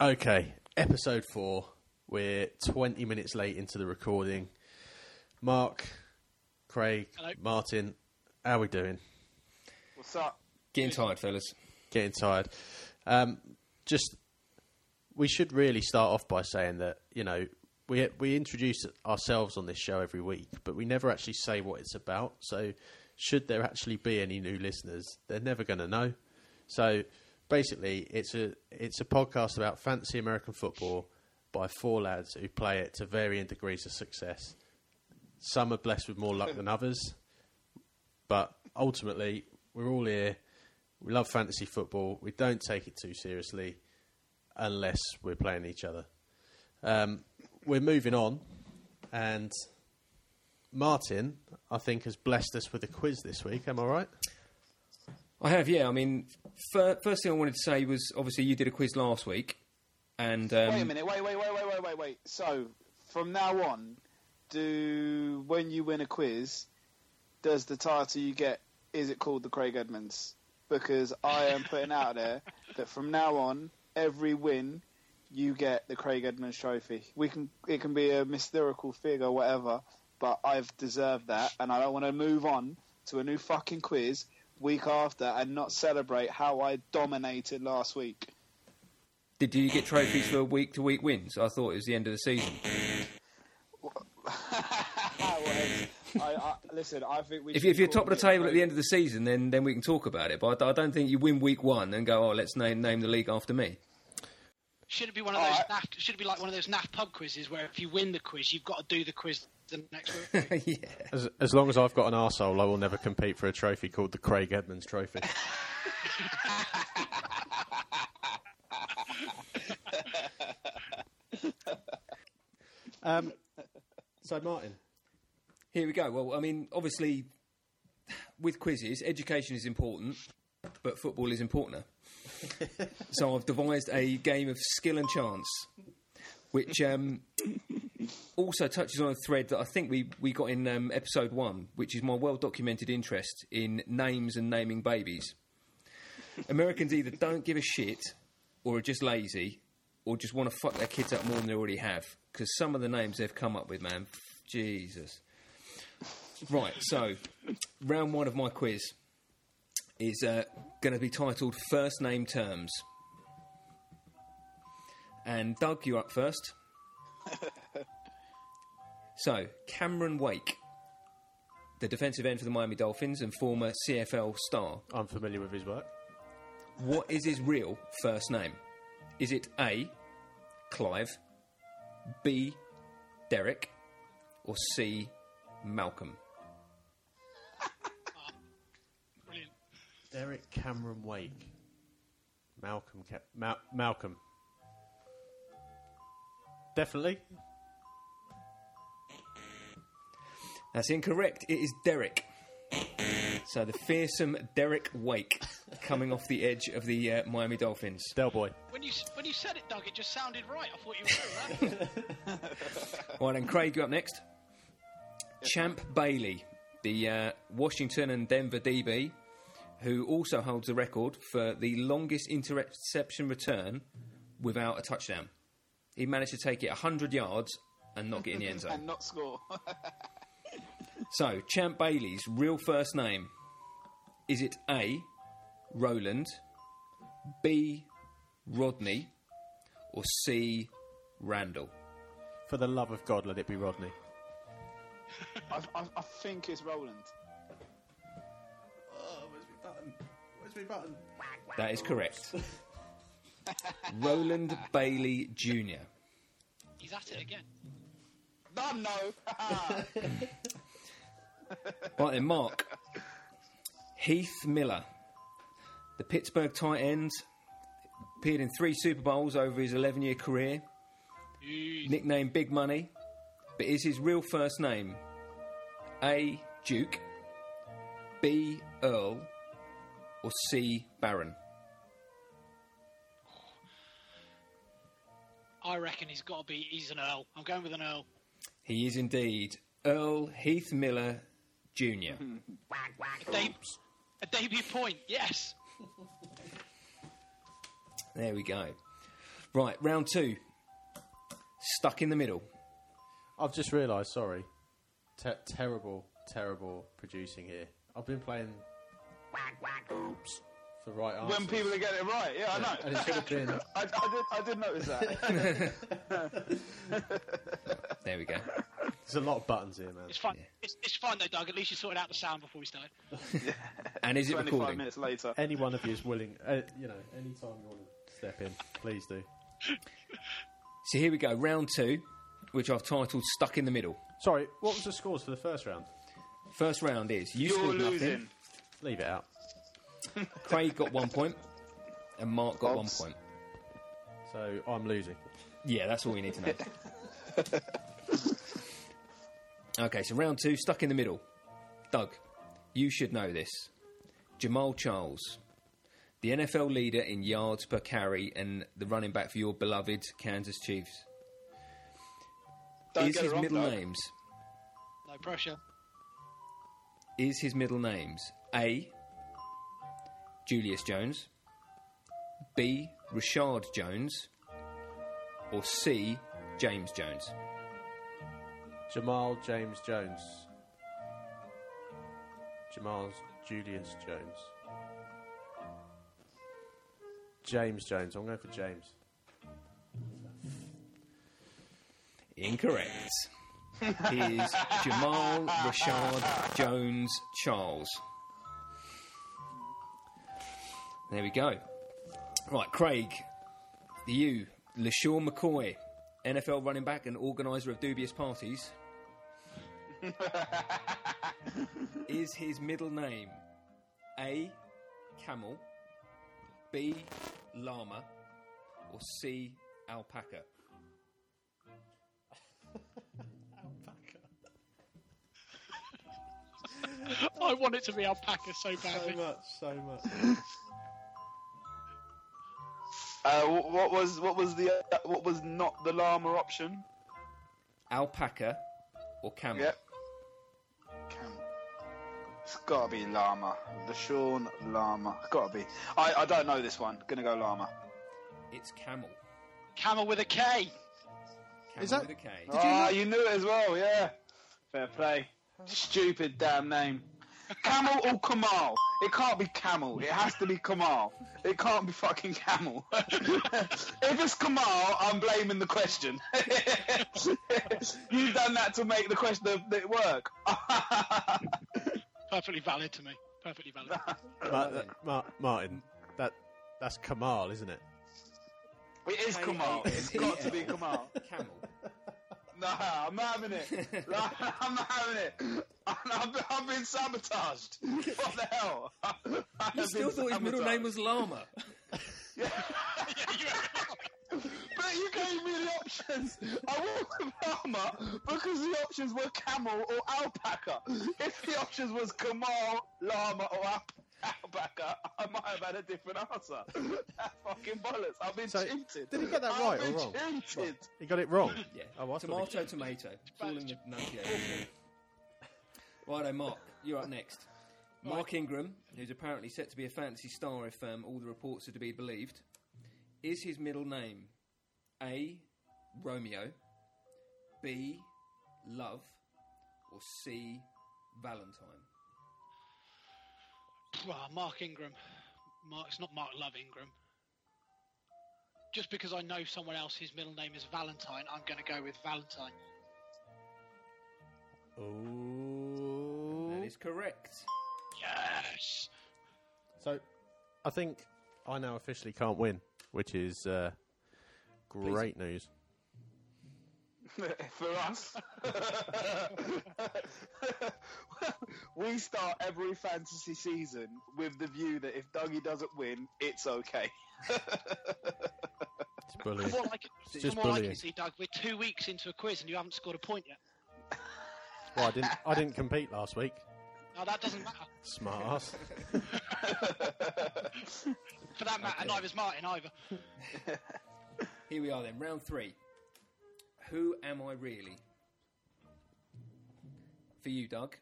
Okay, episode four. We're 20 minutes late into the recording. Mark, Craig, Hello. Martin, how are we doing? What's up? Getting tired, fellas. Getting tired. Um, just, we should really start off by saying that you know we we introduce ourselves on this show every week, but we never actually say what it's about. So, should there actually be any new listeners, they're never going to know. So, basically, it's a it's a podcast about fantasy American football by four lads who play it to varying degrees of success. Some are blessed with more luck than others, but ultimately, we're all here. We love fantasy football. We don't take it too seriously unless we're playing each other. Um, we're moving on, and Martin, I think, has blessed us with a quiz this week. Am I right? I have, yeah. I mean, fir- first thing I wanted to say was obviously you did a quiz last week, and um, wait a minute. Wait, wait, wait, wait, wait, wait, wait. So, from now on, do when you win a quiz, does the title you get is it called the Craig Edmonds? Because I am putting out there that from now on, every win, you get the Craig Edmonds Trophy. We can it can be a mystical figure, whatever, but I've deserved that, and I don't want to move on to a new fucking quiz week after and not celebrate how I dominated last week. did you get trophies for week to week wins? I thought it was the end of the season. I, I, listen, I think we. If, if you're top of the table at the end of the season, then then we can talk about it. But I, I don't think you win week one and go, oh, let's name name the league after me. Should it be one of those? Alright. Naft, should it be like one of those naff pub quizzes where if you win the quiz, you've got to do the quiz the next week? yeah. As, as long as I've got an arsehole, I will never compete for a trophy called the Craig Edmonds Trophy. um, so, Martin, Here we go. Well, I mean, obviously, with quizzes, education is important, but football is importanter. so I've devised a game of skill and chance, which um, also touches on a thread that I think we, we got in um, episode one, which is my well documented interest in names and naming babies. Americans either don't give a shit, or are just lazy, or just want to fuck their kids up more than they already have. Because some of the names they've come up with, man, Jesus. Right, so round one of my quiz is uh, going to be titled First Name Terms. And Doug, you're up first. so, Cameron Wake, the defensive end for the Miami Dolphins and former CFL star, I'm familiar with his work. what is his real first name? Is it A, Clive, B, Derek, or C, Malcolm? Derek Cameron Wake. Malcolm. Ca- Ma- Malcolm. Definitely. That's incorrect. It is Derek. So the fearsome Derek Wake coming off the edge of the uh, Miami Dolphins. Del Boy. When you when you said it, Doug, it just sounded right. I thought you were right. All right, then Craig, you up next. Champ Bailey, the uh, Washington and Denver DB, who also holds the record for the longest interception return without a touchdown. He managed to take it 100 yards and not get in the end zone. and not score. So, Champ Bailey's real first name is it A. Roland, B. Rodney, or C. Randall? For the love of God, let it be Rodney. I, I, I think it's Roland. Where's my button? That is correct. Roland Bailey Jr. He's at it again. No, no. Right then, Mark. Heath Miller, the Pittsburgh tight end, appeared in three Super Bowls over his 11 year career, Eee. nicknamed Big Money, but is his real first name A. Duke, B. Earl, or C. Baron? I reckon he's got to be. He's an Earl. I'm going with an Earl. He is indeed Earl Heath Miller Jr. A, de- a debut point. Yes. There we go. Right, round two. Stuck in the middle. I've just realised. Sorry, Te- terrible, terrible producing here. I've been playing for right answers. When people are getting it right, yeah, I know. and it should have been. I, I did. I did notice that. There we go. There's a lot of buttons here, man. It's fine. It's, it's fine though, Doug. At least you sorted out the sound before we started. And is it Twenty-five recording? minutes later. Any one of you is willing. Uh, you know, any time you want to step in, please do. So here we go, round two, which I've titled Stuck in the Middle. Sorry, what was the scores for the first round? First round is you You're scored losing. nothing, Leave it out. Craig got one point, and Mark got Oops. one point. So I'm losing. Yeah, that's all you need to know. okay, so round two, stuck in the middle. Doug, you should know this. Jamaal Charles, the NFL leader in yards per carry and the running back for your beloved Kansas Chiefs. Don't is get it his wrong, middle Doug. names No pressure. is his middle names A. Julius Jones, B. Rashard Jones, or C. James Jones? Jamaal James Jones. Jamaal's Julius Jones. James Jones. I'm going for James. Incorrect. Is Jamaal Rashard Jones Charles. There we go. Right, Craig, you, LeSean McCoy, NFL running back and organiser of dubious parties. is his middle name A. Camel, B. Llama, or C. Alpaca? Alpaca. I want it to be alpaca so badly. So much, so much. Uh, what was what was the uh, what was not the llama option? Alpaca or camel? Yep. Camel. It's gotta be llama. The Sean llama. Gotta be. I, I don't know this one. Gonna go llama. It's camel. Camel with a K. Camel Is that- with a K. Ah, you knew it as well. Yeah. Fair play. Stupid damn name. Camel or Kamal? It can't be Camel. It has to be Kamal. It can't be fucking Camel. if it's Kamal, I'm blaming the question. You've done that to make the question of it work. Perfectly valid to me. Perfectly valid. Ma- that- Ma- Martin, that that's Kamal, isn't it? it is Kamal. It's got to be Kamal. Camel. Nah, I'm not having it. Nah, I'm not having it. I've been, I've been sabotaged. What the hell? I You still thought his middle name was Llama. But you gave me the options. I went with llama because the options were camel or alpaca. If the options was Kamal, llama, or al- alpaca, I might have had a different answer. That's fucking bollocks. I've been So, cheated. did he get that I've right or wrong? Cheated. He got it wrong. Yeah. Oh, I tomato, tomato. The. Righto, Mark. You're up next. Mark Ingram, who's apparently set to be a fantasy star if um, all the reports are to be believed, is his middle name A. Romeo, B. Love, or C. Valentine? Well, Mark Ingram. Mark's not Mark Love Ingram. Just because I know someone else whose middle name is Valentine, I'm going to go with Valentine. Ooh. That is correct. Yes. So, I think I now officially can't win, which is uh, great news. For us, we start every fantasy season with the view that if Dougie doesn't win, it's okay. It's brilliant. From what I can, It's just from what I can bullying. see, Doug, we're two weeks into a quiz and you haven't scored a point yet. Well, I didn't. I didn't compete last week. Now that doesn't matter. Smart ass. For that matter, neither's Martin either. Here we are then, round three. Who am I really? For you, Doug.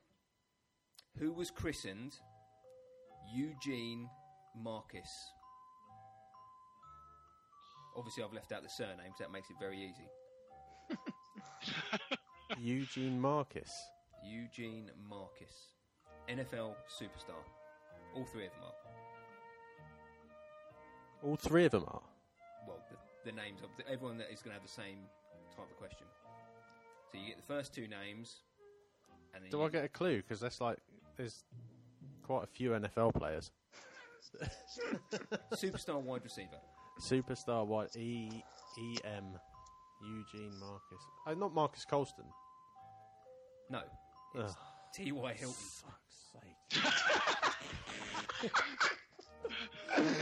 Who was christened Eugene Marcus? Obviously, I've left out the surname because that makes it very easy. Eugene Marcus. Eugene Marcus, NFL superstar. All three of them are. All three of them are. Well, the, the names of everyone that is going to have the same type of question. So you get the first two names, and then Do I get a clue? Because that's like there's quite a few NFL players. superstar wide receiver. Superstar wide E E M Eugene Marcus. Oh, not Marques Colston. No, it's Ugh. T. Y. Hilton. Fuck's sake.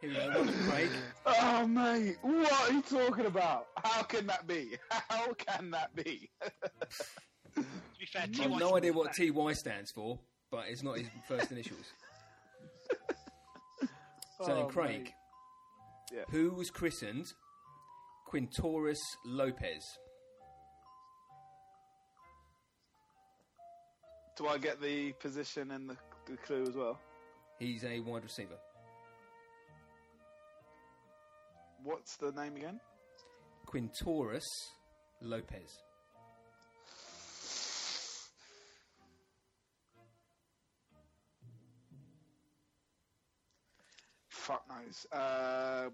Here we go. Craig. Oh, mate, what are you talking about? How can that be? How can that be? To be fair, I've no idea what T. Y. stands for, but it's not his first initials. So then, Oh, Craig, mate. Yeah. who was christened Quintorris Lopez? Do I get the position and the, the clue as well? He's a wide receiver. What's the name again? Quintorris Lopez. Fuck knows. Uh,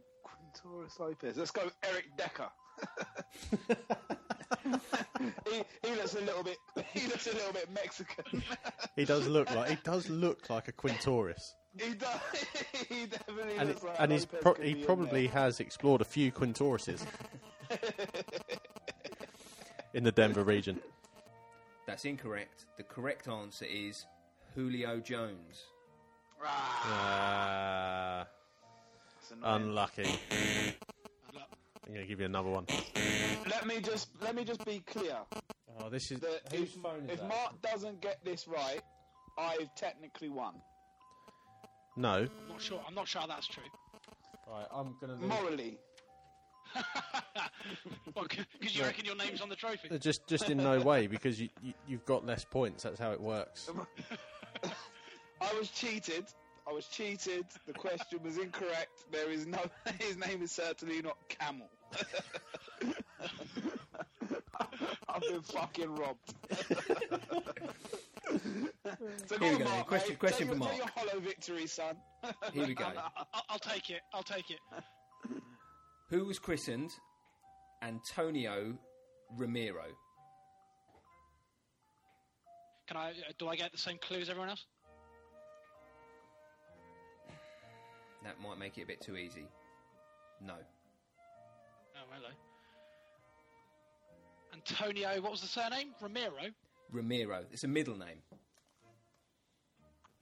Quintorris Lopez. Let's go Eric Decker. he, he looks a little bit. He looks a little bit Mexican. He does look like he does look like a Quintorris, he does. He definitely and looks like and he's pro- he probably has explored a few Quintorrises in the Denver region. That's incorrect. The correct answer is Julio Jones. Ah, Uh, that's annoying. Unlucky. Good luck. I'm going to give you another one. let me just let me just be clear. Oh, this is That if, if Mark doesn't get this right, I've technically won. No, I'm not sure. I'm not sure that's true. right. I'm going to Morally, Because you reckon your name's on the trophy. just just in no way because you, you you've got less points. That's how it works. I was cheated. I was cheated. The question was incorrect. There is no. His name is certainly not Camel. I've been fucking robbed. so Here we go, Mark, question- mate. question Tell for your- tell Mark. your hollow victory, son. Here we go. I'll, I'll take it. I'll take it. Who was christened Antonio Ramiro? Can I? uh, Do I get the same clue as everyone else? That might make it a bit too easy. No. Oh, hello. Antonio. What was the surname? Ramiro. Ramiro. It's a middle name.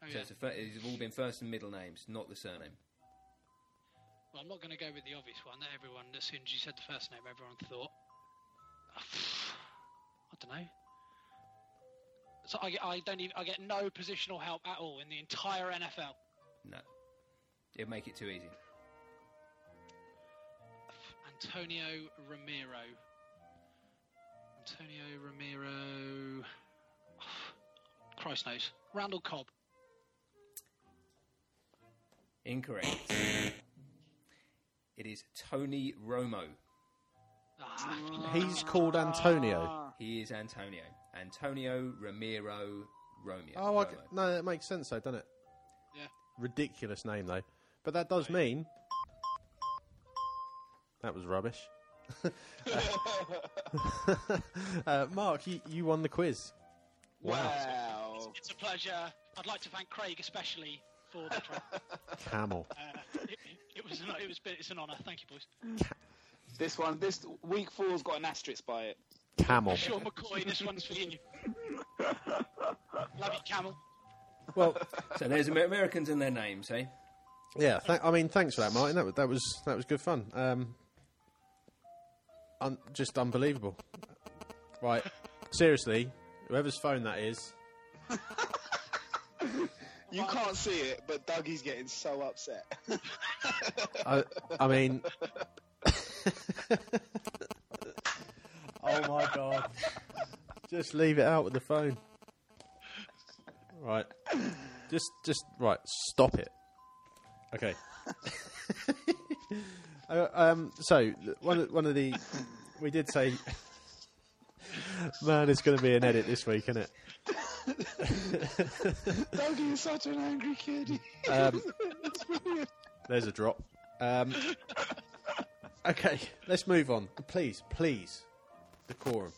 Oh So yeah. it's a fir- these have all been first and middle names, not the surname. Well, I'm not going to go with the obvious one that everyone, as soon as you said the first name, everyone thought. I don't know. So I I don't even, I get no positional help at all in the entire NFL. No. It'd make it too easy. Antonio Ramiro. Antonio Ramiro. Christ knows. Randall Cobb. Incorrect. it is Tony Romo. Ah, He's called Antonio. He is Antonio. Antonio Ramiro Romeo. Oh, I Romo. c no, that makes sense though, doesn't it? yeah. Ridiculous name though, but that does mean that was rubbish. uh, Mark, you, you won the quiz. Wow. It's a pleasure. I'd like to thank Craig especially for the trophy. Camel. Uh, it, it was an, it was it's an honour. Thank you, boys. This one, this week four's got an asterisk by it. Camel. Sean McCoy, this one's for you. Love you, Camel. Well, So there's Amer- Americans in their names, eh? Yeah. Th- I mean, thanks for that, Martin. That was that was that was good fun. Um, un- just unbelievable. Right, seriously, whoever's phone that is, You can't see it, but Dougie's getting so upset. I, I mean. oh my god. Just leave it out with the phone. Right. Just, just right. Stop it. Okay. uh, um, so one, of- one of the we did say, man, it's going to be an edit this week, isn't it? Dougie is such an angry kid. Um, there's a drop. Um, okay, let's move on. Please, please, decorum.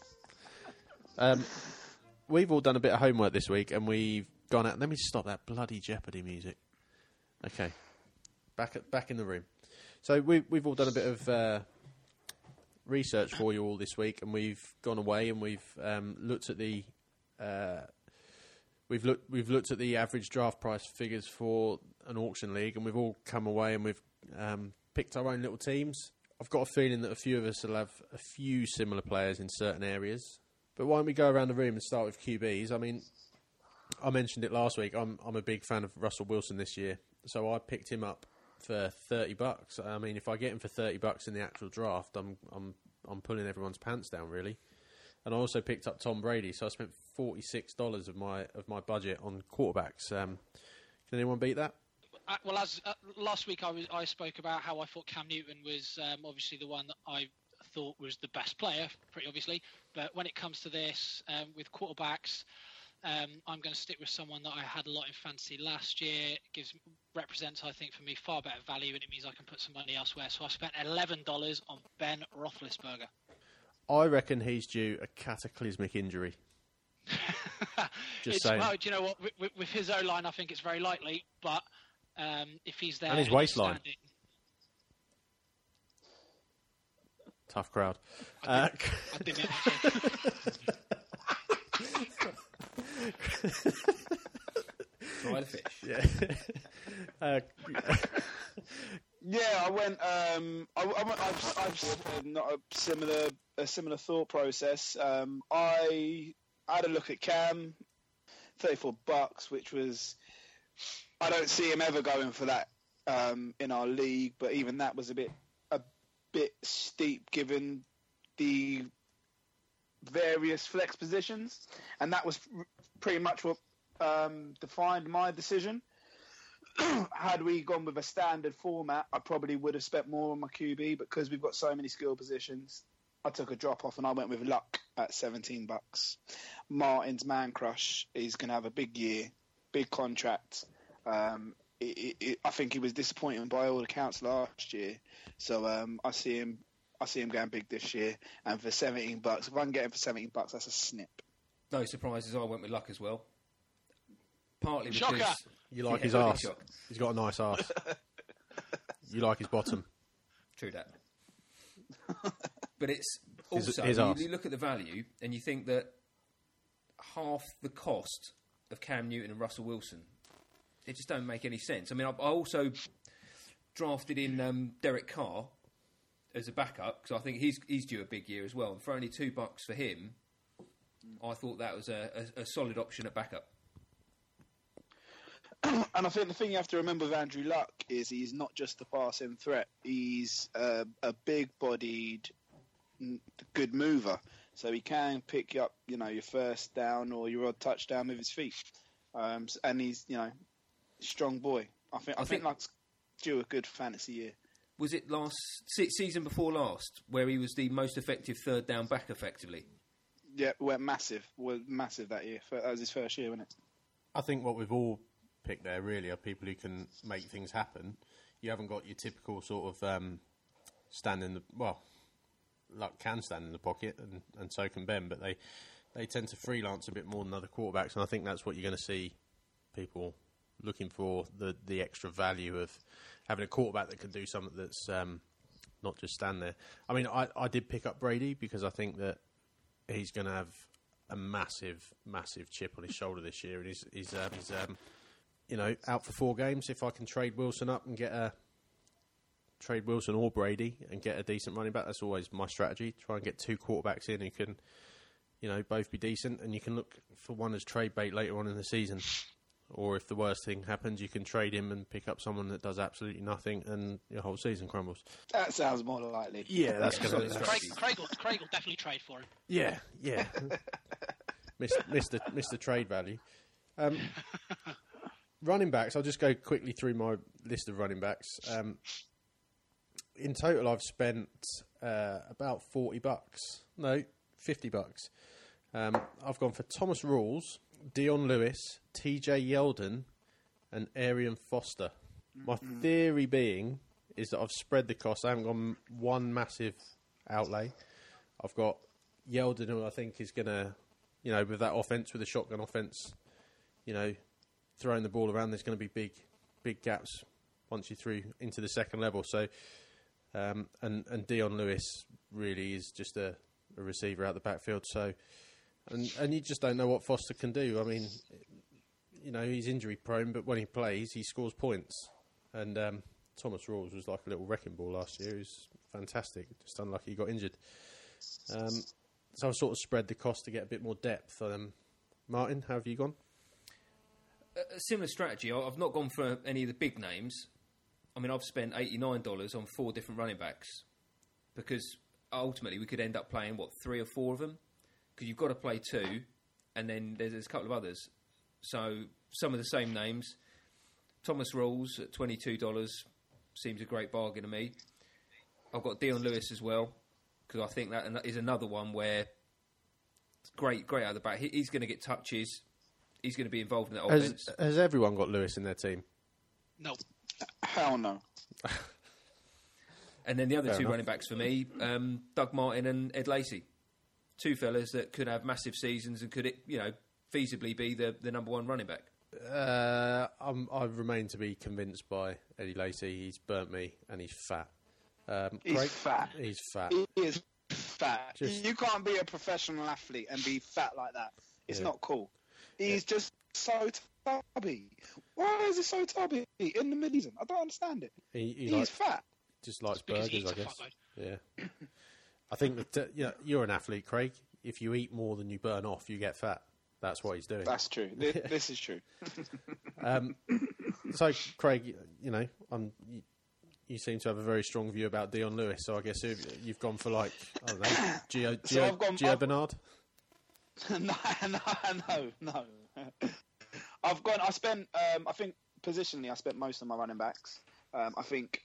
Um, we've all done a bit of homework this week, and we've gone out. Let me stop that bloody Jeopardy music. Okay, back at, back in the room. So we, we've all done a bit of uh, research for you all this week, and we've gone away and we've um, looked at the uh, we've looked we've looked at the average draft price figures for an auction league, and we've all come away and we've um, picked our own little teams. I've got a feeling that a few of us will have a few similar players in certain areas. But why don't we go around the room and start with QBs? I mean, I mentioned it last week. I'm I'm a big fan of Russell Wilson this year, so I picked him up for thirty bucks. I mean, if I get him for thirty bucks in the actual draft, I'm I'm I'm pulling everyone's pants down really. And I also picked up Tom Brady, so I spent forty six dollars of my of my budget on quarterbacks. Um, can anyone beat that? Uh, well, as uh, last week I was I spoke about how I thought Cam Newton was um, obviously the one that I thought was the best player, pretty obviously. But when it comes to this, um, with quarterbacks, um, I'm going to stick with someone that I had a lot in fantasy last year. It gives represents, I think, for me far better value, and it means I can put some money elsewhere. So I spent eleven dollars on Ben Roethlisberger. I reckon he's due a cataclysmic injury. Just saying. Well, do you know what? With, with his O line, I think it's very likely. But um, if he's there And his waistline. standing- Tough crowd. I Uh, I didn't actually. Try the fish. yeah. uh, Yeah, I went. Um, I, I went. I've, I've not a similar a similar thought process. Um, I had a look at Cam, thirty four bucks, which was. I don't see him ever going for that um, in our league, but even that was a bit a bit steep given the various flex positions, and that was r- pretty much what um, defined my decision had we gone with a standard format, I probably would have spent more on my QB. Because we've got so many skill positions, I took a drop off and I went with Luck at 17 bucks. Martin's man crush is going to have a big year, big contract. Um, it, it, it, I think he was disappointing by all accounts last year, so um, I see him. I see him going big this year, and for 17 bucks, if I can get him for 17 bucks, that's a snip. No surprises. I went with Luck as well. Partly because Shocker. you like Yeah, his really ass. shocked. He's got a nice ass. you like his bottom. True that. but it's His- also his you, arse. you look at the value and you think that half the cost of Cam Newton and Russell Wilson, it just don't make any sense. I mean, I, I also drafted in um, Derek Carr as a backup because I think he's he's due a big year as well. And for only two bucks for him, I thought that was a, a, a solid option at backup. And I think the thing you have to remember with Andrew Luck is he's not just a passing threat. He's a, a big-bodied, good mover. So he can pick up, you know, your first down or your odd touchdown with his feet. Um, and he's, you know, strong boy. I think I, I think think- Luck's due a good fantasy year. Was it last season before last where he was the most effective third down back effectively? Yeah, went massive. Went massive that year. That was his first year, wasn't it? I think what we've all picked there really are people who can make things happen. You haven't got your typical sort of um, stand in the well, Luck can stand in the pocket, and, and so can Ben, but they they tend to freelance a bit more than other quarterbacks, and I think that's what you're going to see people looking for the the extra value of having a quarterback that can do something that's um, not just stand there. I mean, I, I did pick up Brady because I think that he's going to have a massive, massive chip on his shoulder this year, and he's, he's, um, he's um, you know, out for four games. If I can trade Wilson up and get a trade Wilson or Brady and get a decent running back, that's always my strategy. Try and get two quarterbacks in who can, you know, both be decent, and you can look for one as trade bait later on in the season. Or if the worst thing happens, you can trade him and pick up someone that does absolutely nothing, and your whole season crumbles. That sounds more likely. Yeah, that's Yeah, going solid to. Craig, strategy. Craig, will, Craig will definitely trade for him. Yeah, yeah. Mr. Mr. Mr. Trade Value. Um, running backs. I'll just go quickly through my list of running backs. Um, in total, I've spent uh, about forty bucks. No, fifty bucks. Um, I've gone for Thomas Rawls, Dion Lewis, T.J. Yeldon, and Arian Foster. My theory being is that I've spread the cost. I haven't gone one massive outlay. I've got Yeldon, who I think is going to, you know, with that offense, with the shotgun offense, you know, throwing the ball around, there's going to be big, big gaps once you through into the second level. So, um, and and Dion Lewis really is just a, a receiver out the backfield. So, and and you just don't know what Foster can do. I mean, you know, he's injury prone, but when he plays, he scores points. And um, Thomas Rawls was like a little wrecking ball last year. He was fantastic. Just unlucky he got injured. Um, so I've sort of spread the cost to get a bit more depth. Um, Martin, how have you gone? A similar strategy. I've not gone for any of the big names. I mean, I've spent eighty nine dollars on four different running backs because ultimately we could end up playing what three or four of them because you've got to play two, and then there's, there's a couple of others. So some of the same names. Thomas Rawls at twenty two dollars seems a great bargain to me. I've got Dion Lewis as well because I think that is another one where it's great, great out of the back. He, he's going to get touches. He's going to be involved in that Has, offense. has everyone got Lewis in their team? No. Hell no. And then the other Fair two enough. running backs for me, um, Doug Martin and Ed Lacy. Two fellas that could have massive seasons and could, it, you know, feasibly be the, the number one running back. Uh, I'm, I remain to be convinced by Eddie Lacy. He's burnt me and he's fat. Um, He's Craig? fat. He's fat. He is fat. Just- You can't be a professional athlete and be fat like that. It's Yeah. not cool. He's just so tubby. Why is he so tubby in the mid season? I don't understand it. He, he He's like, fat. just likes because burgers, I guess. fuckload. Yeah. I think that uh, yeah, you're an athlete, Craig. If you eat more than you burn off, you get fat. That's what he's doing. That's true. This, is true. Um, so, Craig, you know, um, you, you seem to have a very strong view about Dion Lewis. So I guess you've, you've gone for like I don't know, Gio, Gio, I've gone- Gio Bernard. no, no, no, no. I've gone. I spent. Um, I think positionally, I spent most of my running backs. Um, I think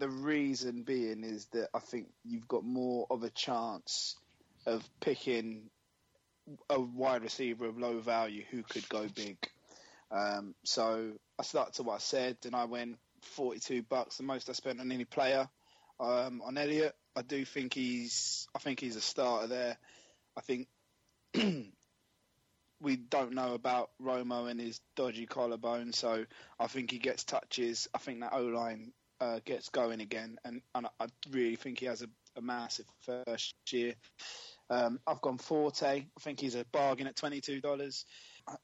the reason being is that I think you've got more of a chance of picking a wide receiver of low value who could go big. Um, so I started to what I said, and I went forty-two bucks, the most I spent on any player. Um, on Elliott, I do think he's. I think he's a starter there. I think we don't know about Romo and his dodgy collarbone, so I think he gets touches. I think that O line uh, gets going again, and, and I really think he has a, a massive first year. Um, I've gone Forte. I think he's a bargain at twenty two dollars.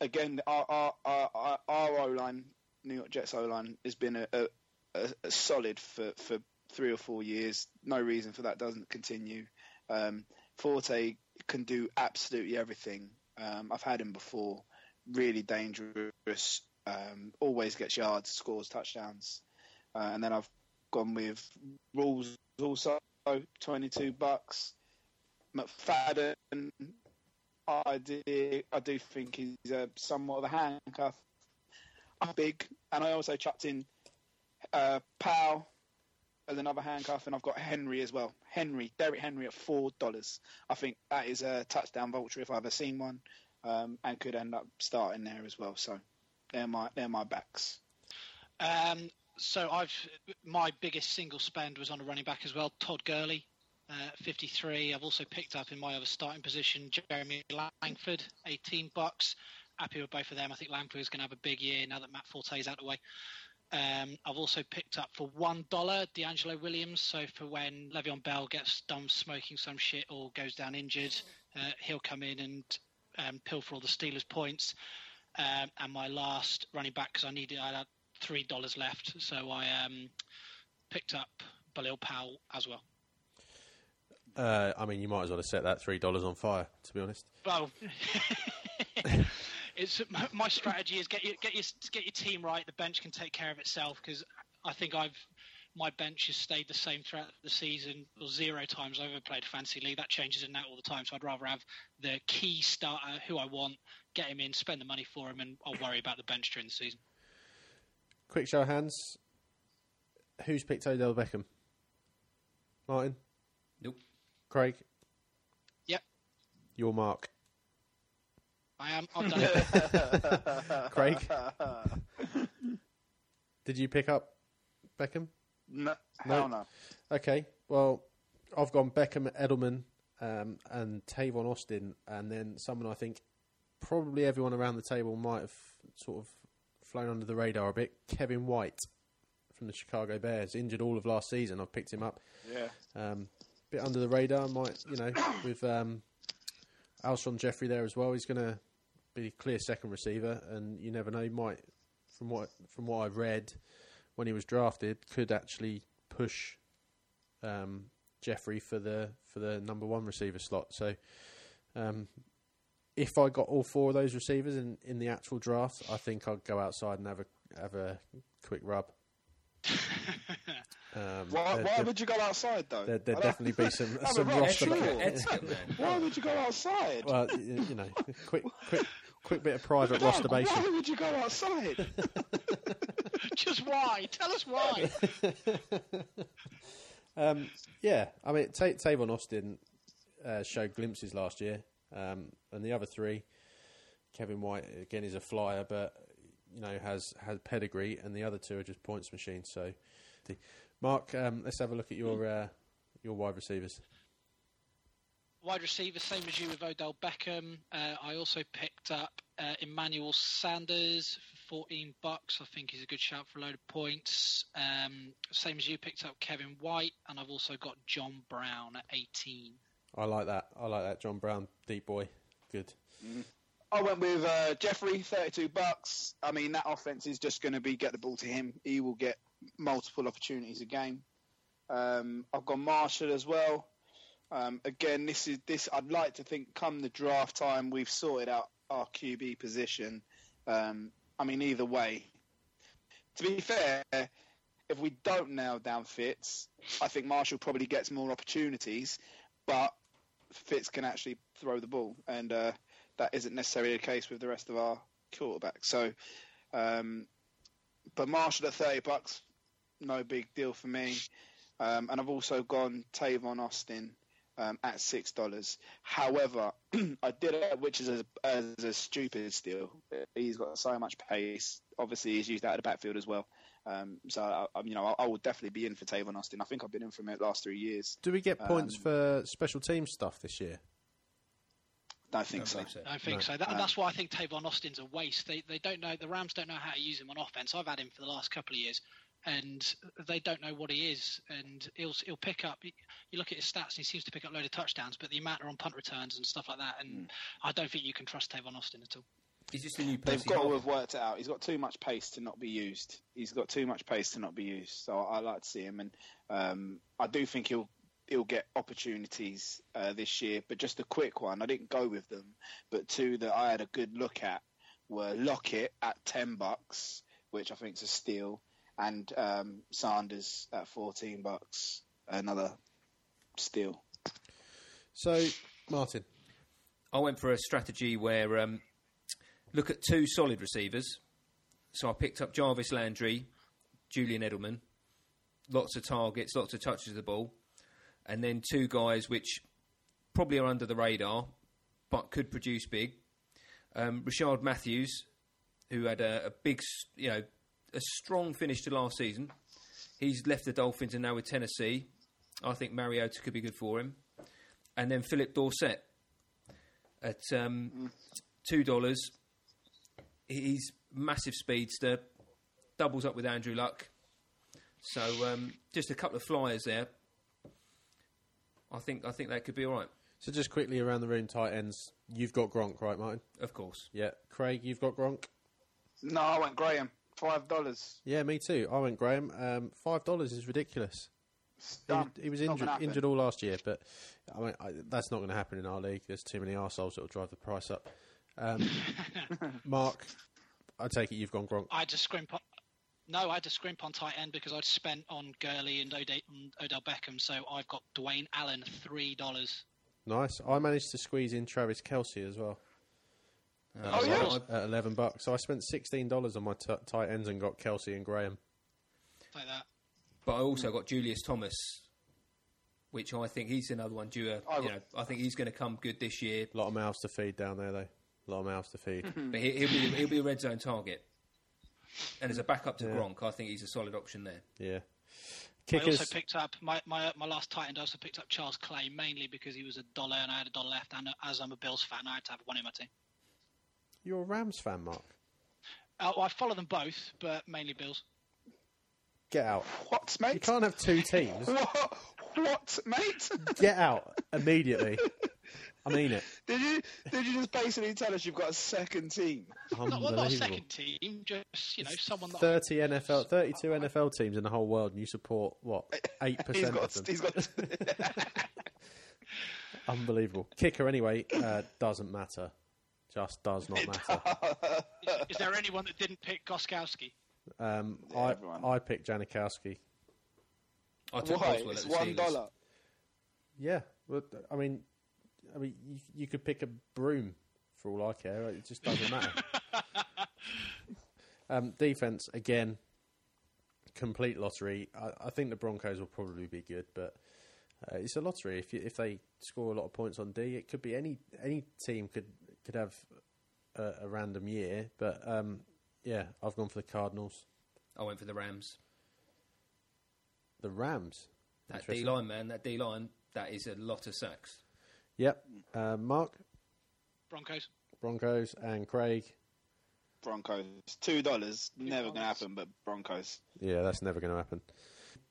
Again, our our, our, our, O line, New York Jets O line, has been a, a, a, a solid for, for three or four years. No reason for that doesn't continue. Um, Forte can do absolutely everything. Um, I've had him before. Really dangerous. Um, always gets yards, scores touchdowns. Uh, and then I've gone with Rawls also twenty two bucks. McFadden, I do I do think he's a, somewhat of a handcuff. I'm big, and I also chucked in uh, Powell as another handcuff, and I've got Henry as well. Henry, Derrick Henry at four dollars. I think that is a touchdown vulture if I've ever seen one, um, and could end up starting there as well. So they're my they're my backs. Um, so I've my biggest single spend was on a running back as well, Todd Gurley, uh, 53. I've also picked up in my other starting position Jeremy Langford, 18 bucks. Happy with both of them. I think Langford is going to have a big year now that Matt Forte is out of the way. Um, I've also picked up for one dollar DeAngelo Williams. So for when Le'Veon Bell gets done smoking some shit or goes down injured, uh, he'll come in and um, pilfer all the Steelers' points. Um, and my last running back because I needed I had three dollars left, so I um, picked up Bilal Powell as well. Uh, I mean, you might as well have set that three dollars on fire. To be honest, Well, it's my- my strategy is get your get your get your team right. The bench can take care of itself because I think I've my bench has stayed the same throughout the season or zero times I've ever played fancy league. That changes in out all the time. So I'd rather have the key starter who I want, get him in, spend the money for him, and I'll worry about the bench during the season. Quick show of hands. Who's picked Odell Beckham? Martin, Nope. Craig, Yep, your mark. I am. I've done it. Craig, did you pick up Beckham? no, hell no. Okay, well, I've gone Beckham, Edelman, um, and Tavon Austin, and then someone I think probably everyone around the table might have sort of flown under the radar a bit. Kevin White from the Chicago Bears, injured all of last season. I've picked him up. Yeah. Um, bit under the radar, might you know, with um, Alshon Jeffery there as well. He's going to be clear second receiver, and you never know. He might, from what from what I've read, when he was drafted, could actually push um, Jeffrey for the for the number one receiver slot. So, um, if I got all four of those receivers in, in the actual draft, I think I'd go outside and have a have a quick rub. Um, Why, why there- would you go outside though? there, there'd definitely be some I'm some right roster. sure. Why would you go outside? Well, y- you know, quick, quick, quick bit of private Dad, masturbation. Why would you go outside? Just why? Tell us why. Um, yeah, I mean, Ta Tavon Austin uh, showed glimpses last year, um, and the other three, Kevin White again is a flyer, but you know has has pedigree, and the other two are just points machines. So, the, Mark, um, let's have a look at your uh, your wide receivers. Wide receiver, same as you with Odell Beckham. Uh, I also picked up uh, Emmanuel Sanders for 14 bucks. I think he's a good shout for a load of points. Um, same as you picked up Kevin White, and I've also got John Brown at 18. I like that. I like that. John Brown, deep boy, good. I went with uh, Jeffery, thirty-two bucks. I mean, that offense is just going to be get the ball to him. He will get multiple opportunities a game. Um, I've got Marshall as well. Um, again, this is this. I'd like to think, come the draft time, we've sorted out our QB position. Um, I mean, either way. To be fair, if we don't nail down Fitz, I think Marshall probably gets more opportunities, but Fitz can actually throw the ball, and uh, that isn't necessarily the case with the rest of our quarterbacks. So, um, but Marshall at thirty bucks, no big deal for me. Um, and I've also gone Tavon Austin um, at six dollars. However, I did it, which is a, as a stupid steal. He's got so much pace. Obviously, he's used out of the backfield as well. Um, so, I, I- you know, I, I will definitely be in for Tavon Austin. I think I've been in for him the last three years. Do we get points Um, for special team stuff this year? I think Don't so. believe so. I think No. so. That, Uh, that's why I think Tavon Austin's a waste. They they don't know the Rams don't know how to use him on offense. I've had him for the last couple of years, and they don't know what he is. And he'll he'll pick up. You look at his stats, and he seems to pick up a load of touchdowns, but the amount are on punt returns and stuff like that. And I don't think you can trust Tavon Austin at all. He's just a new They've got to have worked it out. He's got too much pace to not be used. He's got too much pace to not be used. So I, I like to see him, and um, I do think he'll he'll get opportunities uh, this year. But just a quick one, I didn't go with them, but two that I had a good look at were Lockett at ten bucks, which I think is a steal, and um, Sanders at fourteen bucks, another steal. So, Martin, I went for a strategy where um, look at two solid receivers. So I picked up Jarvis Landry, Julian Edelman, lots of targets, lots of touches of the ball, and then two guys which probably are under the radar but could produce big. Um, Rishard Matthews, who had a, a big, you know, a strong finish to last season. He's left the Dolphins and now with Tennessee. I think Mariota could be good for him. And then Phillip Dorsett at um, two dollars. He's massive speedster, doubles up with Andrew Luck. So um, just a couple of flyers there. I think I think that could be all right. so just quickly around the room, tight ends. You've got Gronk, right, Martin? Of course. Yeah. Craig, you've got Gronk. No, I went Graham, five dollars. Yeah, me too. I went Graham. Um, Five dollars is ridiculous. He was, he was injured, injured all last year, but I mean I, that's not going to happen in our league. There's too many arseholes that will drive the price up. Um, Mark, I take it you've gone Gronk. I had to scrimp on. No, I had to scrimp on tight end because I'd spent on Gurley and Ode- and Odell Beckham. So I've got Dwayne Allen three dollars. Nice. I managed to squeeze in Travis Kelce as well. Oh, yeah. at eleven bucks. So I spent sixteen dollars on my t- tight ends and got Kelsey and Graham. Like that. But I also got Julius Thomas, which I think he's another one due. A, I you know, I think he's going to come good this year. A lot of mouths to feed down there, though. A lot of mouths to feed. But he, he'll be he'll be a red zone target. And as a backup to Yeah. Gronk, I think he's a solid option there. yeah. I also picked up my, my my last tight end. I also picked up Charles Clay mainly because he was a dollar and I had a dollar left. And as I'm a Bills fan, I had to have one in my team. You're a Rams fan, Mark. Uh, well, I follow them both, but mainly Bills. Get out. What, mate? You can't have two teams. What, what, mate? Get out immediately. I mean it. Did you just basically tell us you've got a second team? Not, well, not a Unbelievable. second team, just you know someone that. Thirty NFL, thirty-two NFL teams in the whole world, and you support what eight percent of them. he's got Unbelievable. Kicker anyway uh, doesn't matter. Just does not matter. Is, is there anyone that didn't pick Gostkowski? Um, Yeah, I everyone. I picked Janikowski. I took why? Boswell It's one Yeah, but I mean, I mean, you, you could pick a broom for all I care. It just doesn't matter. um, defense again, complete lottery. I, I think the Broncos will probably be good, but uh, it's a lottery. If you, if they score a lot of points on D, it could be any any team could could have a, a random year. But um, yeah, I've gone for the Cardinals, I went for the Rams. the Rams. That D line, man, that D line, that is a lot of sacks. Yep, uh, Mark Broncos. Broncos and Craig. Broncos. Two dollars. Never gonna happen, but Broncos. Yeah, that's never going to happen.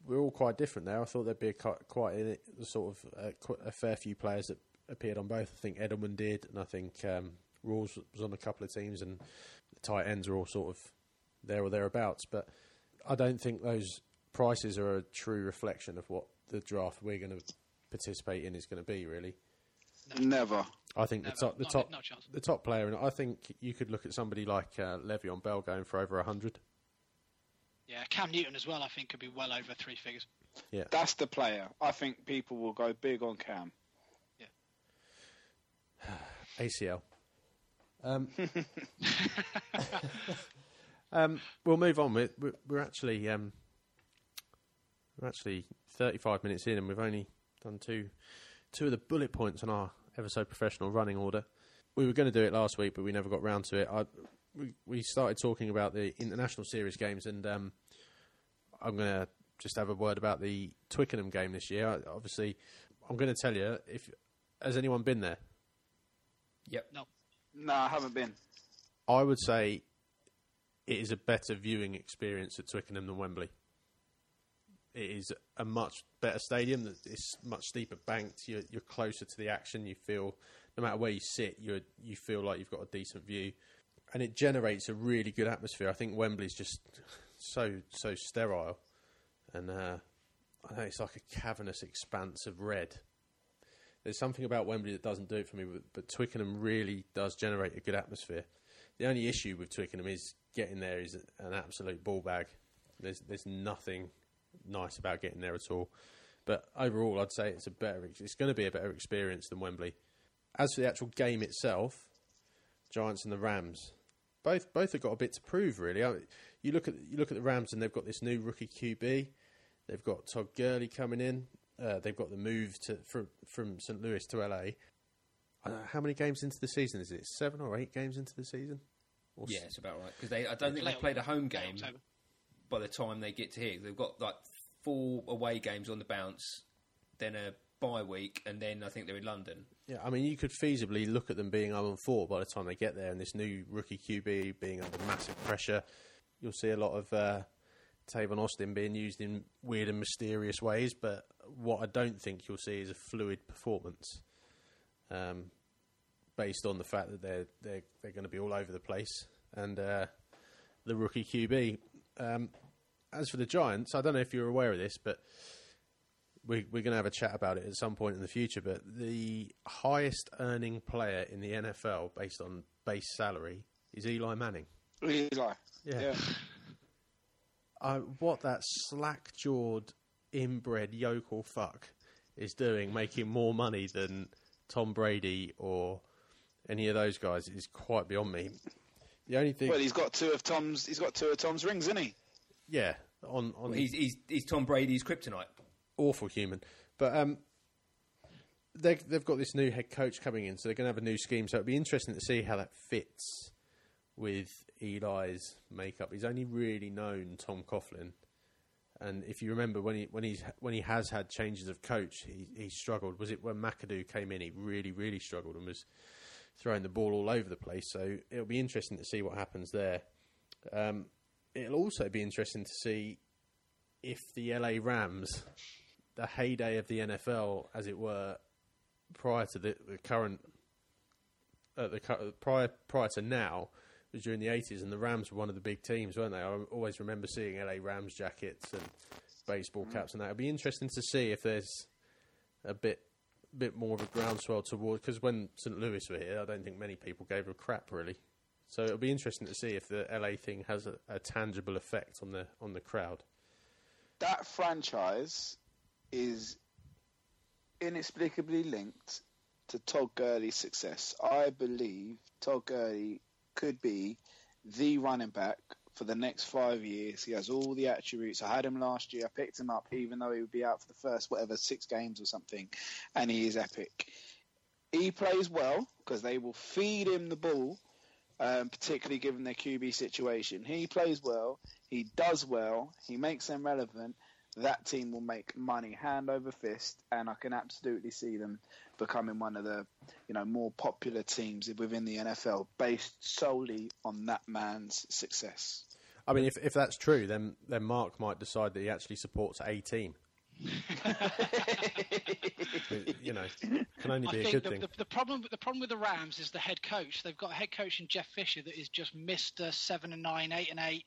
We're all quite different there. I thought there'd be a qui- quite a, sort of a, a fair few players that appeared on both. I think Edelman did, and I think um, Rawls was on a couple of teams, and the tight ends are all sort of there or thereabouts. But I don't think those prices are a true reflection of what the draft we're going to participate in is going to be. Really, Never. I think Never. the top, the Not- top, not a chance. the top player, and I think you could look at somebody like uh, Le'Veon Bell going for over hundred. Yeah, Cam Newton as well. I think could be well over three figures. Yeah, That's the player. I think people will go big on Cam. Yeah. ACL. Um, um, we'll move on. We're, we're, we're actually um, we're actually 35 minutes in, and we've only done two two of the bullet points on our ever so professional running order. We were going to do it last week, but we never got round to it. I, we, we started talking about the international series games, and um, I'm going to just have a word about the Twickenham game this year. I, obviously, I'm going to tell you if has anyone been there. Yep. No, No, I haven't been. I would say it is a better viewing experience at Twickenham than Wembley. It is a much better stadium. It's much steeper banked. You're, you're closer to the action. You feel, no matter where you sit, you you feel like you've got a decent view, and it generates a really good atmosphere. I think Wembley's just so so sterile, and uh, I know it's like a cavernous expanse of red. There's something about Wembley that doesn't do it for me, but, but Twickenham really does generate a good atmosphere. The only issue with Twickenham is getting there is an absolute ball bag. There's there's nothing nice about getting there at all. But overall, I'd say it's a better. It's going to be a better experience than Wembley. As for the actual game itself, Giants and the Rams, both both have got a bit to prove. Really, I, you look at you look at the Rams and they've got this new rookie QB. They've got Todd Gurley coming in. Uh, they've got the move to from from St Louis to LA. Uh, how many games into the season is it? Seven or eight games into the season? Or Yeah, s- it's about right. Because they, I don't think they Late- played a home game by the time they get to here. They've got like four away games on the bounce, then a bye week, and then I think they're in London. Yeah, I mean, you could feasibly look at them being 0 and 4 by the time they get there, and this new rookie QB being under massive pressure. You'll see a lot of uh, Tavon Austin being used in weird and mysterious ways, but what I don't think you'll see is a fluid performance, um, based on the fact that they're they're they're going to be all over the place, and uh, the rookie QB. Um, as for the Giants, I don't know if you're aware of this, but we, we're going to have a chat about it at some point in the future, but the highest earning player in the NFL based on base salary is Eli Manning. Eli. Yeah. Yeah. I, what that slack jawed, inbred yokel fuck is doing, making more money than Tom Brady or any of those guys is quite beyond me. The only thing, Well, he's got two of Tom's. He's got two of Tom's rings, isn't he? Yeah, on on He's, he's, he's Tom Brady's kryptonite. awful human. But um, they they've got this new head coach coming in, so they're going to have a new scheme. So it'll be interesting to see how that fits with Eli's makeup. He's only really known Tom Coughlin, and if you remember when he when he's when he has had changes of coach, he he struggled. Was it when McAdoo came in? He really really struggled and was throwing the ball all over the place. So it'll be interesting to see what happens there. Um, it'll also be interesting to see if the LA Rams, the heyday of the NFL, as it were, prior to the, the current, uh, the prior prior to now, was during the eighties, and the Rams were one of the big teams, weren't they? I always remember seeing LA Rams jackets and baseball caps, and that. It'll be interesting to see if there's a bit bit more of a groundswell towards because when St. Louis were here, I don't think many people gave a crap really. So it'll be interesting to see if the LA thing has a, a tangible effect on the on the crowd. That franchise is inexplicably linked to Todd Gurley's success. I believe Todd Gurley could be the running back for the next five years. He has all the attributes. I had him last year. I picked him up, even though he would be out for the first whatever six games or something, and he is epic. He plays well because they will feed him the ball, um, particularly given their QB situation. He plays well. He does well. He makes them relevant. That team will make money hand over fist, and I can absolutely see them becoming one of the, you know, more popular teams within the NFL based solely on that man's success. I mean, if if that's true, then then Mark might decide that he actually supports a team. you know, can only I be a think good the, thing. the, the problem the problem with the Rams is the head coach. They've got a head coach in Jeff Fisher that is just Mister Seven and Nine, Eight and Eight.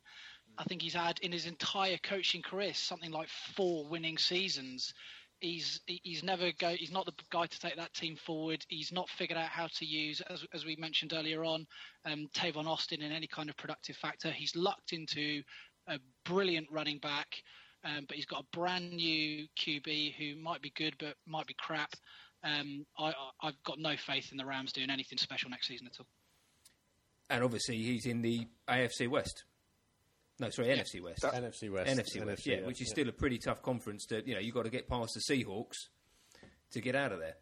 I think he's had in his entire coaching career something like four winning seasons. He's he's never go. He's not the guy to take that team forward. He's not figured out how to use, as as we mentioned earlier on, um, Tavon Austin in any kind of productive factor. He's lucked into a brilliant running back, um, but he's got a brand new QB who might be good but might be crap. Um, I, I- I've got no faith in the Rams doing anything special next season at all. And obviously, he's in the AFC West. No, sorry, NFC West. NFC West, NFC West, yeah, which is still a pretty tough conference. To you know, you've got to get past the Seahawks to get out of there.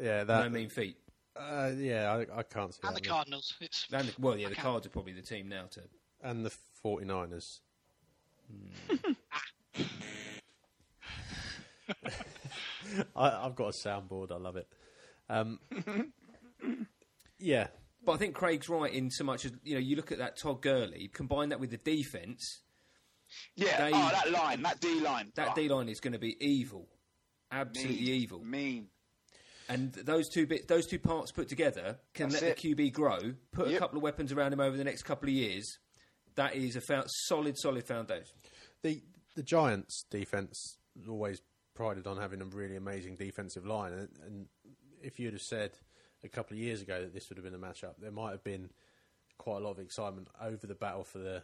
yeah, no that mean feat. uh, yeah, I, I can't see And that. the Cardinals. It's And the, well, yeah, I the can't- Cards are probably the team now to. and the 49ers. I, I've got a soundboard. I love it. Um, yeah, But I think Craig's right in so much as you know, you look at that Todd Gurley, combine that with the defense. Yeah, They- oh, that line, that D line. That oh, D line is going to be evil, absolutely mean, evil. Mean. And those two bits, those two parts put together, can That's let it. the QB grow. Put a Yep. couple of weapons around him over the next couple of years. That is a fou- solid, solid foundation. the the Giants' defense always prided on having a really amazing defensive line, and, and if you'd have said a couple of years ago that this would have been a matchup, there might have been quite a lot of excitement over the battle for the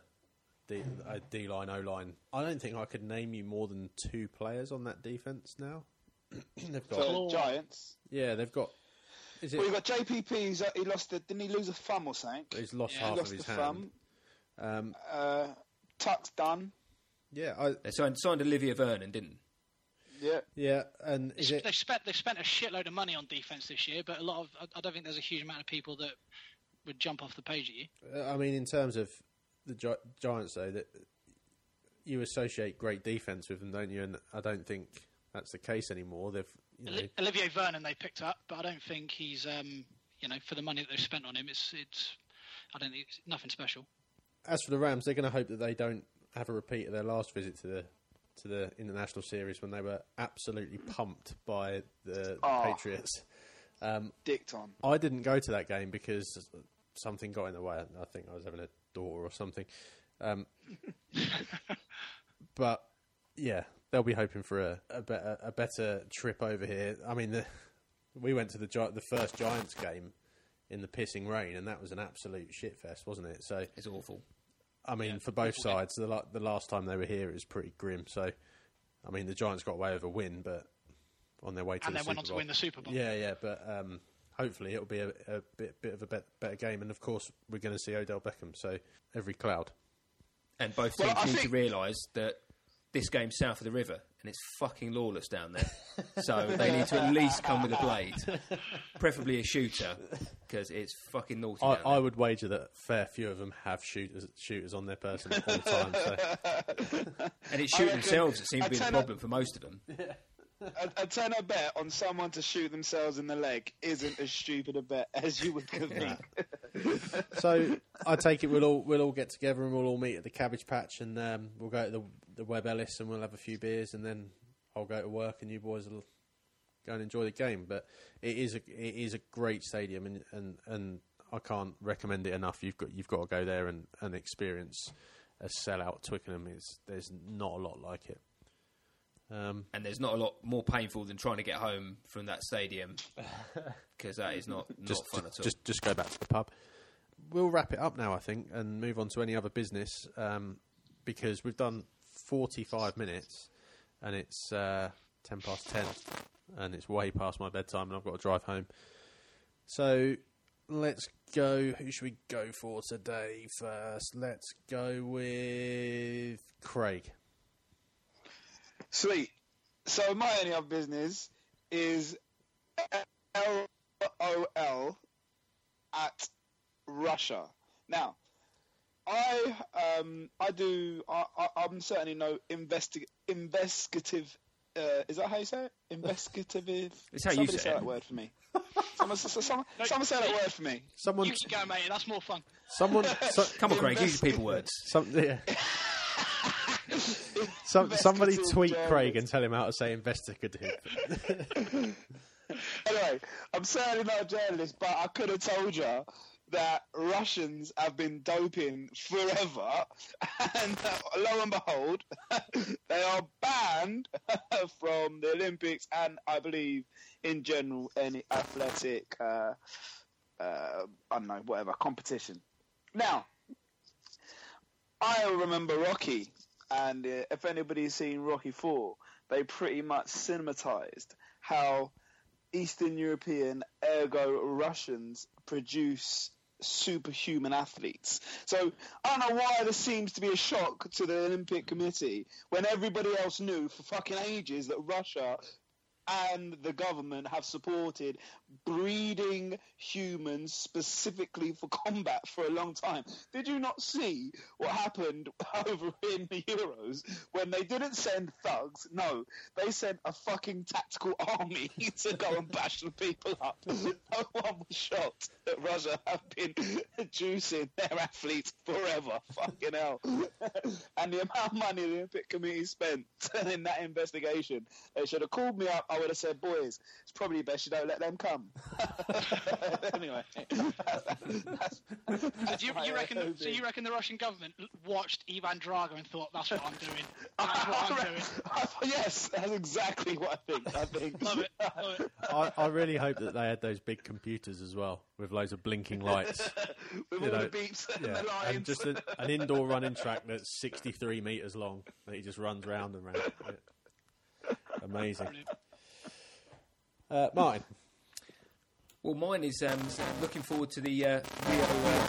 D, uh, D line, O line. I don't think I could name you more than two players on that defense now. they've got, For Claw. Giants. yeah, they've got. Is it? Well, you got JPP. He's, uh, he lost. The, didn't he lose a thumb or something? he's lost Yeah. He half of his the hand. thumb. Um, Uh, Tuck's done. yeah, I, They signed, signed Olivier Vernon, didn't? Yeah. yeah, and is they it? spent they spent a shitload of money on defense this year, but a lot of I- I don't think there's a huge amount of people that would jump off the page at you. Uh, I mean, in terms of the Gi- Giants, though, that you associate great defense with them, don't you? And I don't think that's the case anymore. They've, you know, Olivier Vernon they picked up, but I don't think he's um, you know for the money that they've spent on him, it's it's I don't think it's nothing special. As for the Rams, they're going to hope that they don't have a repeat of their last visit to the to the international series when they were absolutely pumped by the, the Oh. Patriots. Um, Dicked on. I didn't go to that game because something got in the way. I think I was having a daughter or something. Um, but yeah, they'll be hoping for a, a, better, a better trip over here. I mean, the, we went to the the first Giants game in the pissing rain, and that was an absolute shitfest, wasn't it? So It's awful. I mean, Yeah, for both sides, the, la- the last time they were here, it was pretty grim. So, I mean, the Giants got away with a win, but on their way to and the they went Super on to Bowl. win the Super Bowl. Yeah, yeah, but um, hopefully it'll be a, a bit bit of a bet, better game. And of course, we're going to see Odell Beckham. So every cloud. And both Well, teams I need to realise that this game's south of the river and it's fucking lawless down there. so they need to at least come with a blade, preferably a shooter, because it's fucking naughty. I, I would wager that a fair few of them have shooters shooters on their person at all times. So and it's I shooting themselves that seems to be the tenner- problem for most of them. A, a tenner bet on someone to shoot themselves in the leg isn't as stupid a bet as you would think. so I take it we'll all we'll all get together and we'll all meet at the Cabbage Patch and um, we'll go to the the Webb Ellis and we'll have a few beers and then I'll go to work and you boys will go and enjoy the game. But it is a it is a great stadium and and, and I can't recommend it enough. You've got you've got to go there and, and experience a sellout Twickenham. It's there's not a lot like it. Um, And there's not a lot more painful than trying to get home from that stadium, because that is not, not just fun just, at all. just just go back to the pub. We'll wrap it up now, I think, and move on to any other business um, because we've done forty-five minutes, and it's uh, ten past ten, and it's way past my bedtime, and I've got to drive home. So let's go. Who should we go for today first? Let's go with Craig. Sweet. So my only other business is LOL at Russia. Now, I um I do I, I I'm certainly no investi- investigative. Uh, is that how you say it? Investigative. It's how you say say it. that word for me. Someone, s- s- someone, someone say that word for me. Someone, You keep going, mate. That's more fun. someone, so, Come on, Craig, use your people words. some, yeah. Some, somebody tweet journalist. Craig and tell him how to say investigative. Anyway, I'm certainly not a journalist, but I could have told you that Russians have been doping forever, and uh, lo and behold, they are banned from the Olympics and I believe in general any athletic, uh, uh, I don't know, whatever competition. Now, I remember Rocky, and uh, if anybody's seen Rocky Four, they pretty much cinematized how Eastern European, ergo Russians, produce superhuman athletes. So I don't know why this seems to be a shock to the Olympic Committee when everybody else knew for fucking ages that Russia and the government have supported breeding humans specifically for combat for a long time. Did you not see what happened over in the Euros when they didn't send thugs? No, they sent a fucking tactical army to go and bash the people up. No one was shocked that Russia have been juicing their athletes forever. Fucking hell. and the amount of money the Olympic Committee spent in that investigation, they should have called me up. I would have said, boys, it's probably best you don't let them come. anyway. that's, So do you, you reckon? So you reckon the Russian government watched Ivan Drago and thought, "That's what I'm doing. That's what I'm doing." yes, that's exactly what I think. I think. Love it. Love it. I, I really hope that they had those big computers as well with loads of blinking lights. With You all know, the beeps and Yeah, the lines. and just a, an indoor running track that's 63 metres long that he just runs round and round. Amazing. Uh, Martin, Well, mine is um, looking forward to the uh, Rio uh,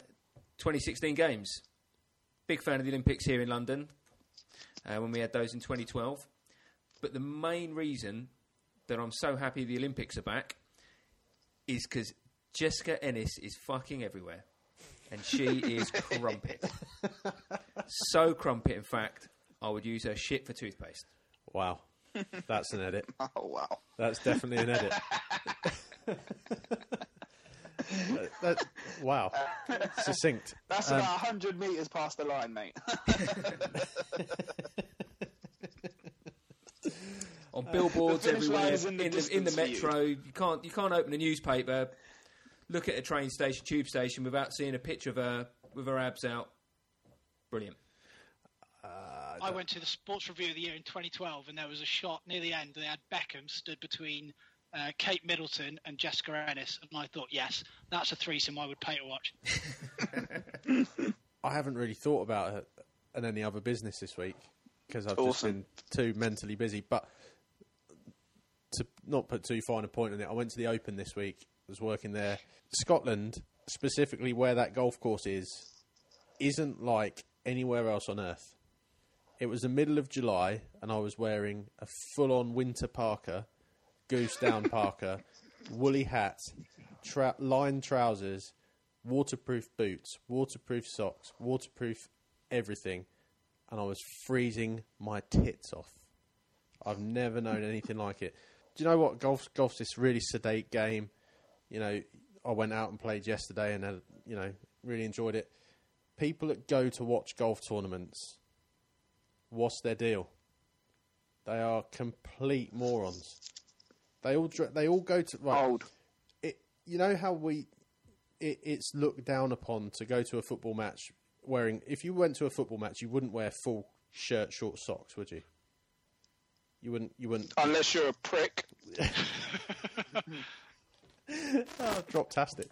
2016 games. Big fan of the Olympics here in London uh, when we had those in 2012. But the main reason that I'm so happy the Olympics are back is because Jessica Ennis is fucking everywhere. And she is crumpet. so crumpet, in fact, I would use her shit for toothpaste. wow, that's an edit. oh wow. That's definitely an edit. That- that- wow, succinct. That's Um, about 100 metres past the line, mate. on billboards the finish line everywhere is in in the the, in the, distance you. metro. You can't you can't open a newspaper, look at a train station, tube station without seeing a picture of her with her abs out. Brilliant. I went to the Sports Review of the Year in 2012, and there was a shot near the end. They had Beckham stood between uh, Kate Middleton and Jessica Ennis, and I thought, yes, that's a threesome I would pay to watch. I haven't really thought about it and any other business this week because I've just been too mentally busy. But to not put too fine a point on it, I went to the Open this week was working there. Scotland, specifically where that golf course is, isn't like anywhere else on earth. It was the middle of July, and I was wearing a full-on winter parka, goose down parka, woolly hat, tra- lined trousers, waterproof boots, waterproof socks, waterproof everything, and I was freezing my tits off. I've never known anything like it. Do you know what golf? Golf's this really sedate game. You know, I went out and played yesterday, and had, you know, really enjoyed it. People that go to watch golf tournaments, what's their deal? They are complete morons. They all they all go to right, Old. it, you know how we it, it's looked down upon to go to a football match wearing if you went to a football match you wouldn't wear full shirt short socks would you? You wouldn't you wouldn't. Unless you're a prick. oh, drop-tastic.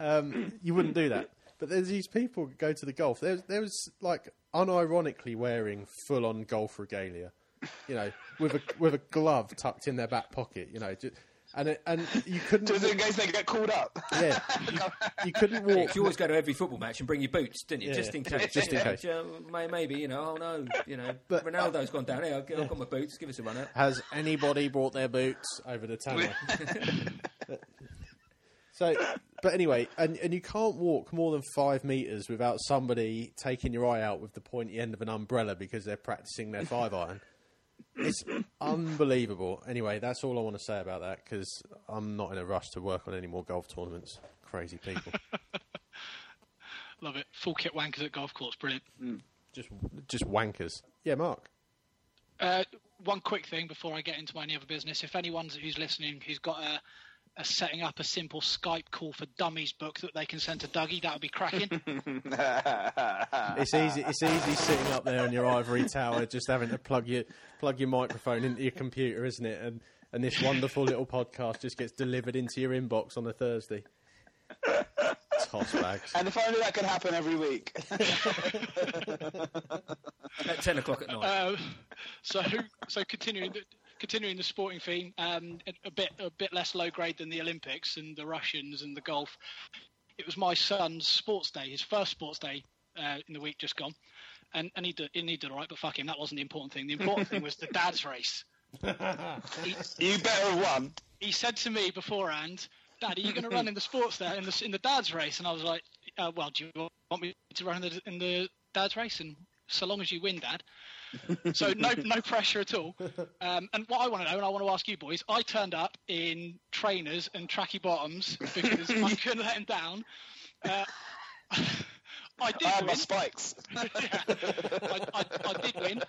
Um, you wouldn't do that. But there's these people who go to the golf. There's there was like unironically wearing full-on golf regalia you know with a with a glove tucked in their back pocket you know ju- and it, and you couldn't Just in case they get called up. yeah you, you couldn't walk You always go to every football match and bring your boots, didn't you? Yeah. Just in case. Just in case. ju- may- Maybe, you know, oh no, you know, But- uh, Ronaldo's gone down here. I've got I've got my boots. Give us a run out. Has anybody brought their boots over the tannoy? so, but anyway, and, and you can't walk more than five meters without somebody taking your eye out with the pointy end of an umbrella because they're practicing their five iron. It's unbelievable. Anyway, that's all I want to say about that because I'm not in a rush to work on any more golf tournaments. Crazy people, Love it. Full kit wankers at golf course. Brilliant. just just wankers. Yeah, Mark. Uh, one quick thing before I get into any other business. If anyone who's listening who's got a, a setting up a simple Skype call for dummies book that they can send to Dougie, that would be cracking. It's easy. It's easy sitting up there in your ivory tower, just having to plug your plug your microphone into your computer, isn't it? And and this wonderful little podcast just gets delivered into your inbox on a Thursday. Toss bags. and if only that could happen every week. At 10 o'clock at night. Uh, so, so continuing the, continuing the sporting theme, um, a, a bit a bit less low grade than the Olympics and the Russians and the golf. It was my son's sports day, his first sports day uh, in the week just gone, and and he did and he did all right, but fuck him, that wasn't the important thing. The important thing was the dad's race. He, you better have won. he said to me beforehand, "Dad, are you going to run in the sports day in the in the dad's race?" And I was like, uh, "Well, do you want me to run in the, in the dad's race?" And so long as you win, Dad. So no no pressure at all. Um, and what I want to know, and I want to ask you boys, I turned up in trainers and tracky bottoms because I couldn't let him down. Uh, I did I had my spikes. Yeah, I, I, I did win.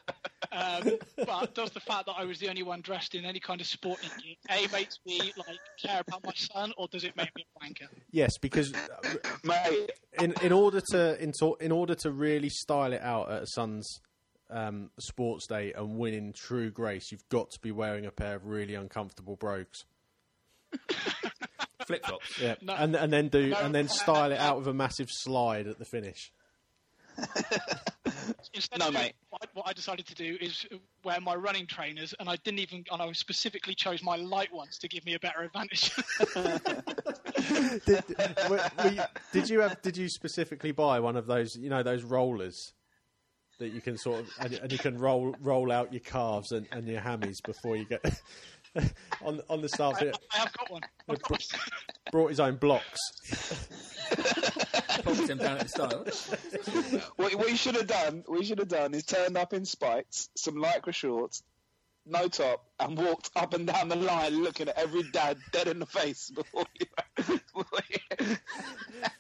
Um, but does the fact that I was the only one dressed in any kind of sporting gear a makes me like care about my son, or does it make me a wanker? Yes, because uh, Mate, in in order to in, to- in order to really style it out at a son's um, sports day and win in true grace, you've got to be wearing a pair of really uncomfortable brogues. Flip flops. Yeah, No. and and then do No. and then style it out with a massive slide at the finish. No, mate. What I, what I decided to do is wear my running trainers, and I didn't even, and I specifically chose my light ones to give me a better advantage. did, were, were you, did you have? Did you specifically buy one of those? You know those rollers that you can sort of and, and you can roll roll out your calves and, and your hammies before you get on on the start. I, I have got one. I've got one. Brought his own blocks. Popped them down at the start. what, what you should have done, what you should have done is turned up in spikes, some lycra shorts, no top, and walked up and down the line looking at every dad dead in the face before you.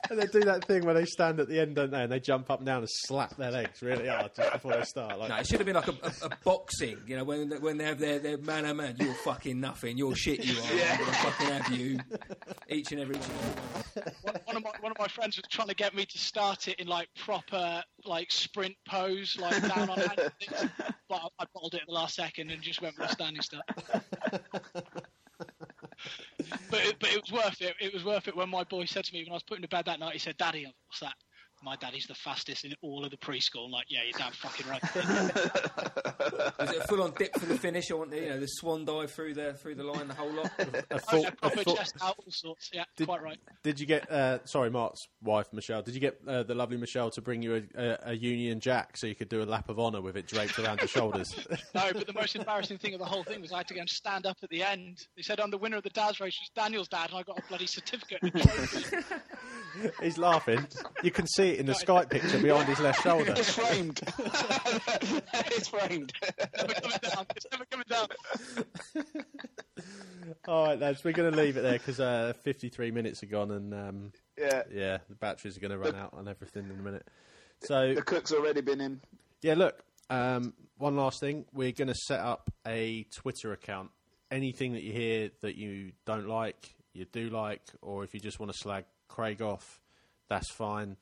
And they do that thing where they stand at the end, don't they? And they jump up and down and slap their legs really hard just before they start. Like, No, it should have been like a, a, a boxing, you know, when when they have their, their man on man, you're fucking nothing, you're shit, you are. I'm gonna fucking have you. Each and every. one, one of my one of my friends was trying to get me to start it in like proper like sprint pose, like down on hands, but I, I bottled it at the last second and just went with the standing but it, but it was worth it. It was worth it when my boy said to me when I was putting to bed that night. He said, "Daddy, what's that?" My daddy's the fastest in all of the preschool. I'm like, yeah, you're damn fucking right. Was it a full on dip for the finish? I want the, you know the swan dive through the through the line, the whole lot. A Oh, full- yeah, a proper full- chest out, all sorts. Yeah, Did- quite right. Did you get? Uh, sorry, Mark's wife, Michelle. Did you get uh, the lovely Michelle to bring you a, a, a Union Jack so you could do a lap of honour with it draped around your shoulders? No, but the most embarrassing thing of the whole thing was I had to go and stand up at the end. They said I'm the winner of the dad's race was Daniel's dad, and I got a bloody certificate. And a trophy. He's laughing. You can see it in the Skype picture behind his left shoulder. It's framed. it's framed. never coming down. It's never coming down. All right, lads, we're going to leave it there because uh, 53 minutes are gone, and um, Yeah. yeah, the batteries are going to run out on everything in a minute. So The cook's already been in. Yeah, look, um, one last thing. We're going to set up a Twitter account. Anything that you hear that you don't like, you do like, or if you just want to slag Craig off, that's fine.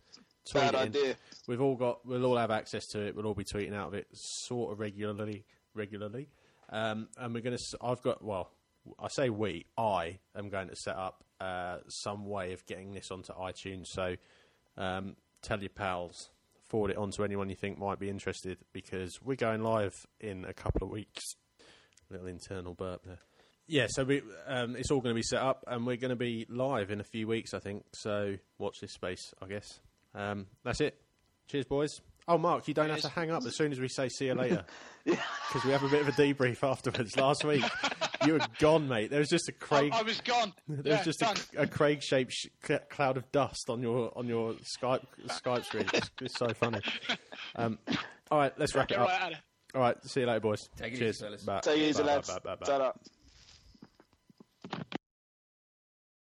Bad idea. We've all got, we'll all have access to it. We'll all be tweeting out of it sort of regularly, regularly. Um, and we're going to, I've got, well, I say we, I am going to set up uh, some way of getting this onto iTunes. So um, tell your pals, forward it on to anyone you think might be interested because we're going live in a couple of weeks. Little internal burp there. Yeah, so we, um, it's all going to be set up and we're going to be live in a few weeks, I think. So watch this space, I guess. Um, that's it. Cheers, boys. Oh, Mark, you don't have to hang up as soon as we say see you later. Because we have a bit of a debrief afterwards. Last week, you were gone, mate. There was just a Craig. I was gone. There yeah, was just a, a Craig-shaped sh- cloud of dust on your on your Skype Skype screen. It's, it's so funny. Um, all right, let's wrap it up. right. All right, see you later, boys. Take it Cheers. easy, fellas. Bye. Take it easy, Bye, bye, lads. bye, bye, bye. Ta-da.